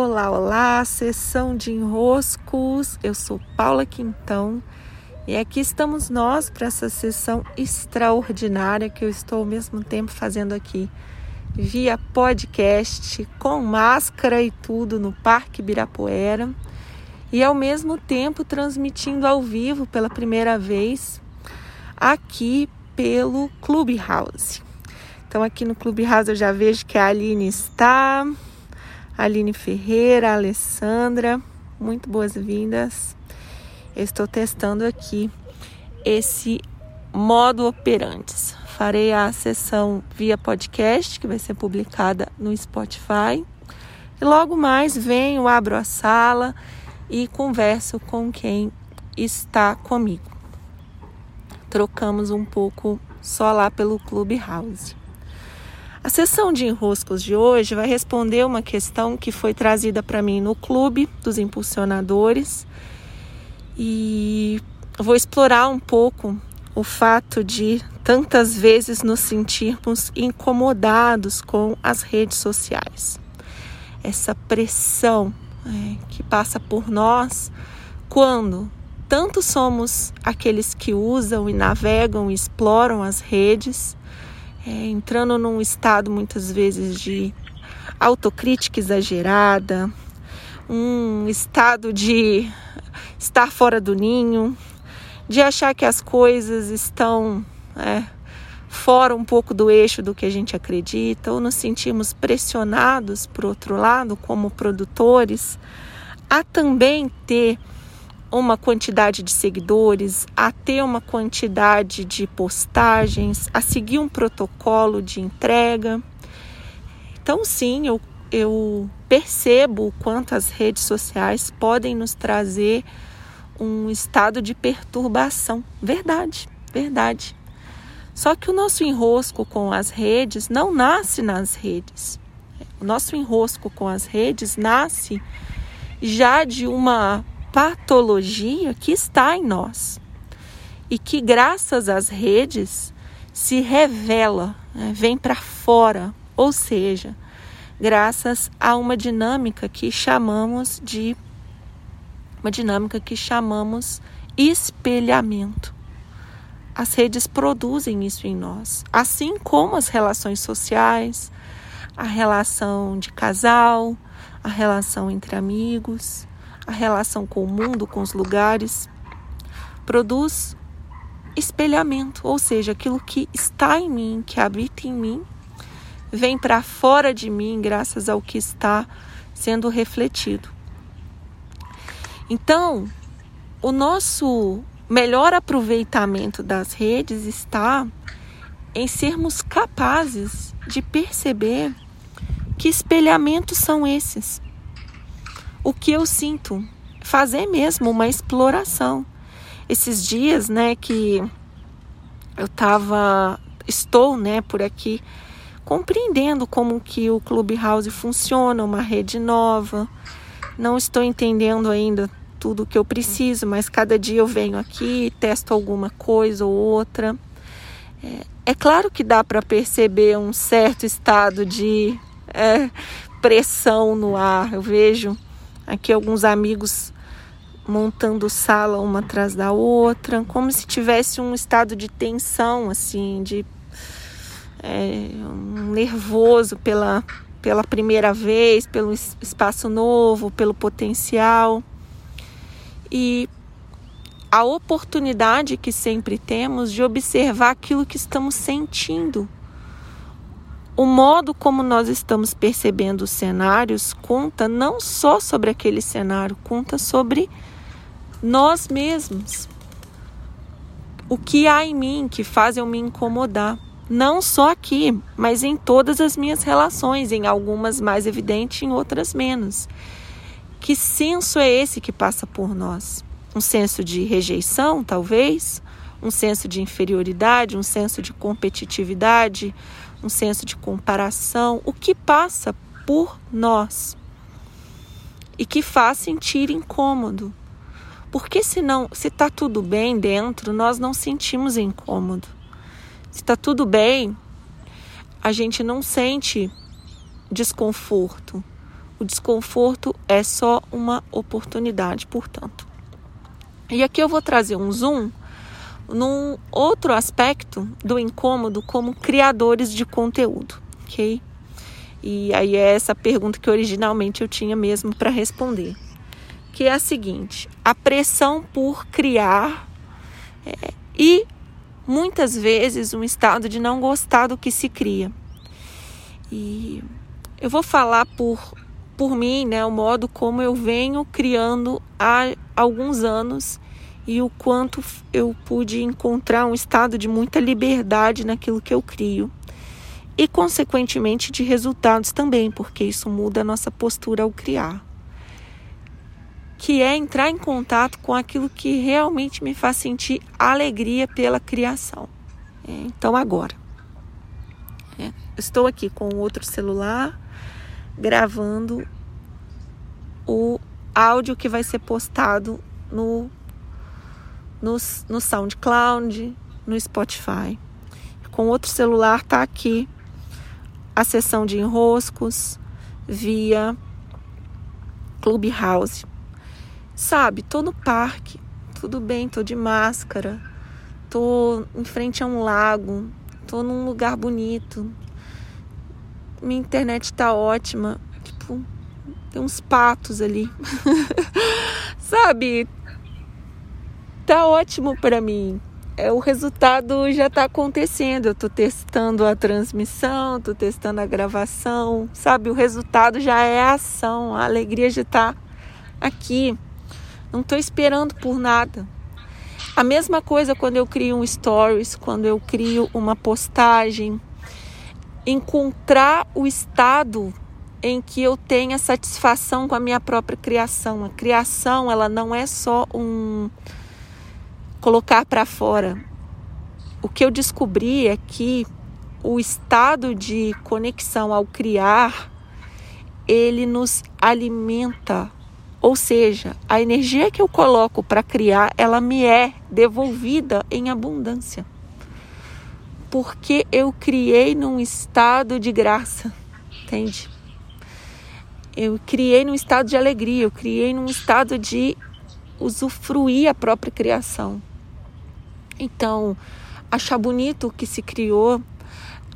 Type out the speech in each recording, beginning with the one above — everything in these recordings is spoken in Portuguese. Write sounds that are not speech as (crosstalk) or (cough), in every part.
Olá, olá, sessão de enroscos. Eu sou Paula Quintão e aqui estamos nós para essa sessão extraordinária que eu estou ao mesmo tempo fazendo aqui via podcast, com máscara e tudo no Parque Birapuera e ao mesmo tempo transmitindo ao vivo pela primeira vez aqui pelo Clubhouse. Então aqui no Clubhouse eu já vejo que a Aline está, Aline Ferreira, Alessandra, muito boas-vindas. Estou testando aqui esse modo operantes. Farei a sessão via podcast, que vai ser publicada no Spotify. E logo mais venho, abro a sala e converso com quem está comigo. Trocamos um pouco só lá pelo Clubhouse. A sessão de enroscos de hoje vai responder uma questão que foi trazida para mim no clube dos impulsionadores e vou explorar um pouco o fato de tantas vezes nos sentirmos incomodados com as redes sociais. Essa pressão é, que passa por nós quando tanto somos aqueles que usam e navegam e exploram as redes é, entrando num estado muitas vezes de autocrítica exagerada, um estado de estar fora do ninho, de achar que as coisas estão é, fora um pouco do eixo do que a gente acredita, ou nos sentimos pressionados, por outro lado, como produtores, a também ter uma quantidade de seguidores, a ter uma quantidade de postagens, a seguir um protocolo de entrega. Então, sim, eu, eu percebo o quanto as redes sociais podem nos trazer um estado de perturbação. Verdade, verdade. Só que o nosso enrosco com as redes não nasce nas redes. O nosso enrosco com as redes nasce já de uma patologia que está em nós. E que, graças às redes, se revela, né, vem para fora, ou seja, graças a uma dinâmica que chamamos de uma dinâmica que chamamos espelhamento. As redes produzem isso em nós, assim como as relações sociais, a relação de casal, a relação entre amigos a relação com o mundo, com os lugares, produz espelhamento, ou seja, aquilo que está em mim, que habita em mim, vem para fora de mim graças ao que está sendo refletido. Então, o nosso melhor aproveitamento das redes está em sermos capazes de perceber que espelhamentos são esses o que eu sinto, fazer mesmo uma exploração. Esses dias, né, que eu tava, estou, né, por aqui compreendendo como que o Clubhouse funciona, uma rede nova. Não estou entendendo ainda tudo o que eu preciso, mas cada dia eu venho aqui, testo alguma coisa ou outra. É, é claro que dá para perceber um certo estado de é, pressão no ar. Eu vejo Aqui alguns amigos montando sala uma atrás da outra, como se tivesse um estado de tensão, assim, de é, um nervoso pela, pela primeira vez, pelo espaço novo, pelo potencial. E a oportunidade que sempre temos de observar aquilo que estamos sentindo o modo como nós estamos percebendo os cenários conta não só sobre aquele cenário, conta sobre nós mesmos. O que há em mim que faz eu me incomodar? Não só aqui, mas em todas as minhas relações, em algumas mais evidente, em outras menos. Que senso é esse que passa por nós? Um senso de rejeição, talvez? Um senso de inferioridade, um senso de competitividade, um senso de comparação, o que passa por nós e que faz sentir incômodo. Porque senão, se está tudo bem dentro, nós não sentimos incômodo. Se está tudo bem, a gente não sente desconforto. O desconforto é só uma oportunidade, portanto. E aqui eu vou trazer um zoom num outro aspecto do incômodo como criadores de conteúdo, ok? E aí é essa pergunta que originalmente eu tinha mesmo para responder, que é a seguinte: a pressão por criar é, e muitas vezes um estado de não gostar do que se cria. E eu vou falar por por mim, né, o modo como eu venho criando há alguns anos e o quanto eu pude encontrar um estado de muita liberdade naquilo que eu crio. E, consequentemente, de resultados também, porque isso muda a nossa postura ao criar. Que é entrar em contato com aquilo que realmente me faz sentir alegria pela criação. É, então, agora. É, estou aqui com outro celular gravando o áudio que vai ser postado no no, no SoundCloud, no Spotify. Com outro celular tá aqui a sessão de enroscos via Clubhouse. Sabe, tô no parque, tudo bem, tô de máscara, tô em frente a um lago, tô num lugar bonito. Minha internet tá ótima, tipo, tem uns patos ali. (laughs) Sabe, tá ótimo para mim. É, o resultado já está acontecendo. Eu estou testando a transmissão, estou testando a gravação, sabe? O resultado já é a ação, a alegria já está aqui. Não estou esperando por nada. A mesma coisa quando eu crio um stories, quando eu crio uma postagem. Encontrar o estado em que eu tenha satisfação com a minha própria criação. A criação, ela não é só um colocar para fora. O que eu descobri é que o estado de conexão ao criar, ele nos alimenta. Ou seja, a energia que eu coloco para criar, ela me é devolvida em abundância. Porque eu criei num estado de graça, entende? Eu criei num estado de alegria, eu criei num estado de usufruir a própria criação. Então, achar bonito o que se criou,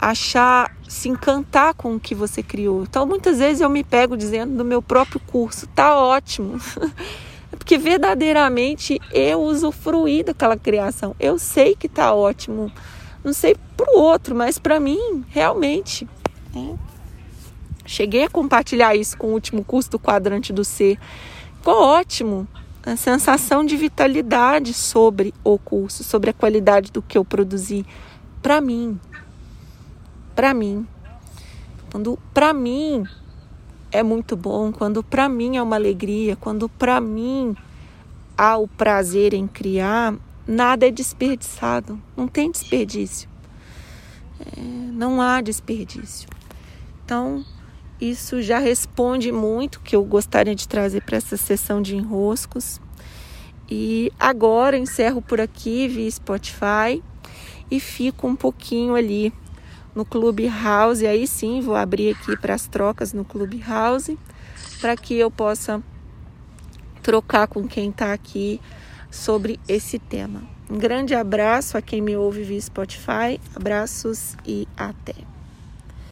achar, se encantar com o que você criou. Então, muitas vezes eu me pego dizendo no meu próprio curso, tá ótimo. (laughs) Porque verdadeiramente eu usufruí daquela criação. Eu sei que tá ótimo. Não sei para o outro, mas para mim, realmente. Né? Cheguei a compartilhar isso com o último curso do quadrante do ser. Ficou ótimo a sensação de vitalidade sobre o curso, sobre a qualidade do que eu produzi para mim. Para mim. Quando para mim é muito bom, quando para mim é uma alegria, quando para mim há o prazer em criar, nada é desperdiçado, não tem desperdício. É, não há desperdício. Então, isso já responde muito que eu gostaria de trazer para essa sessão de enroscos. E agora encerro por aqui via Spotify e fico um pouquinho ali no Clubhouse. Aí sim vou abrir aqui para as trocas no Clubhouse para que eu possa trocar com quem está aqui sobre esse tema. Um grande abraço a quem me ouve via Spotify. Abraços e até.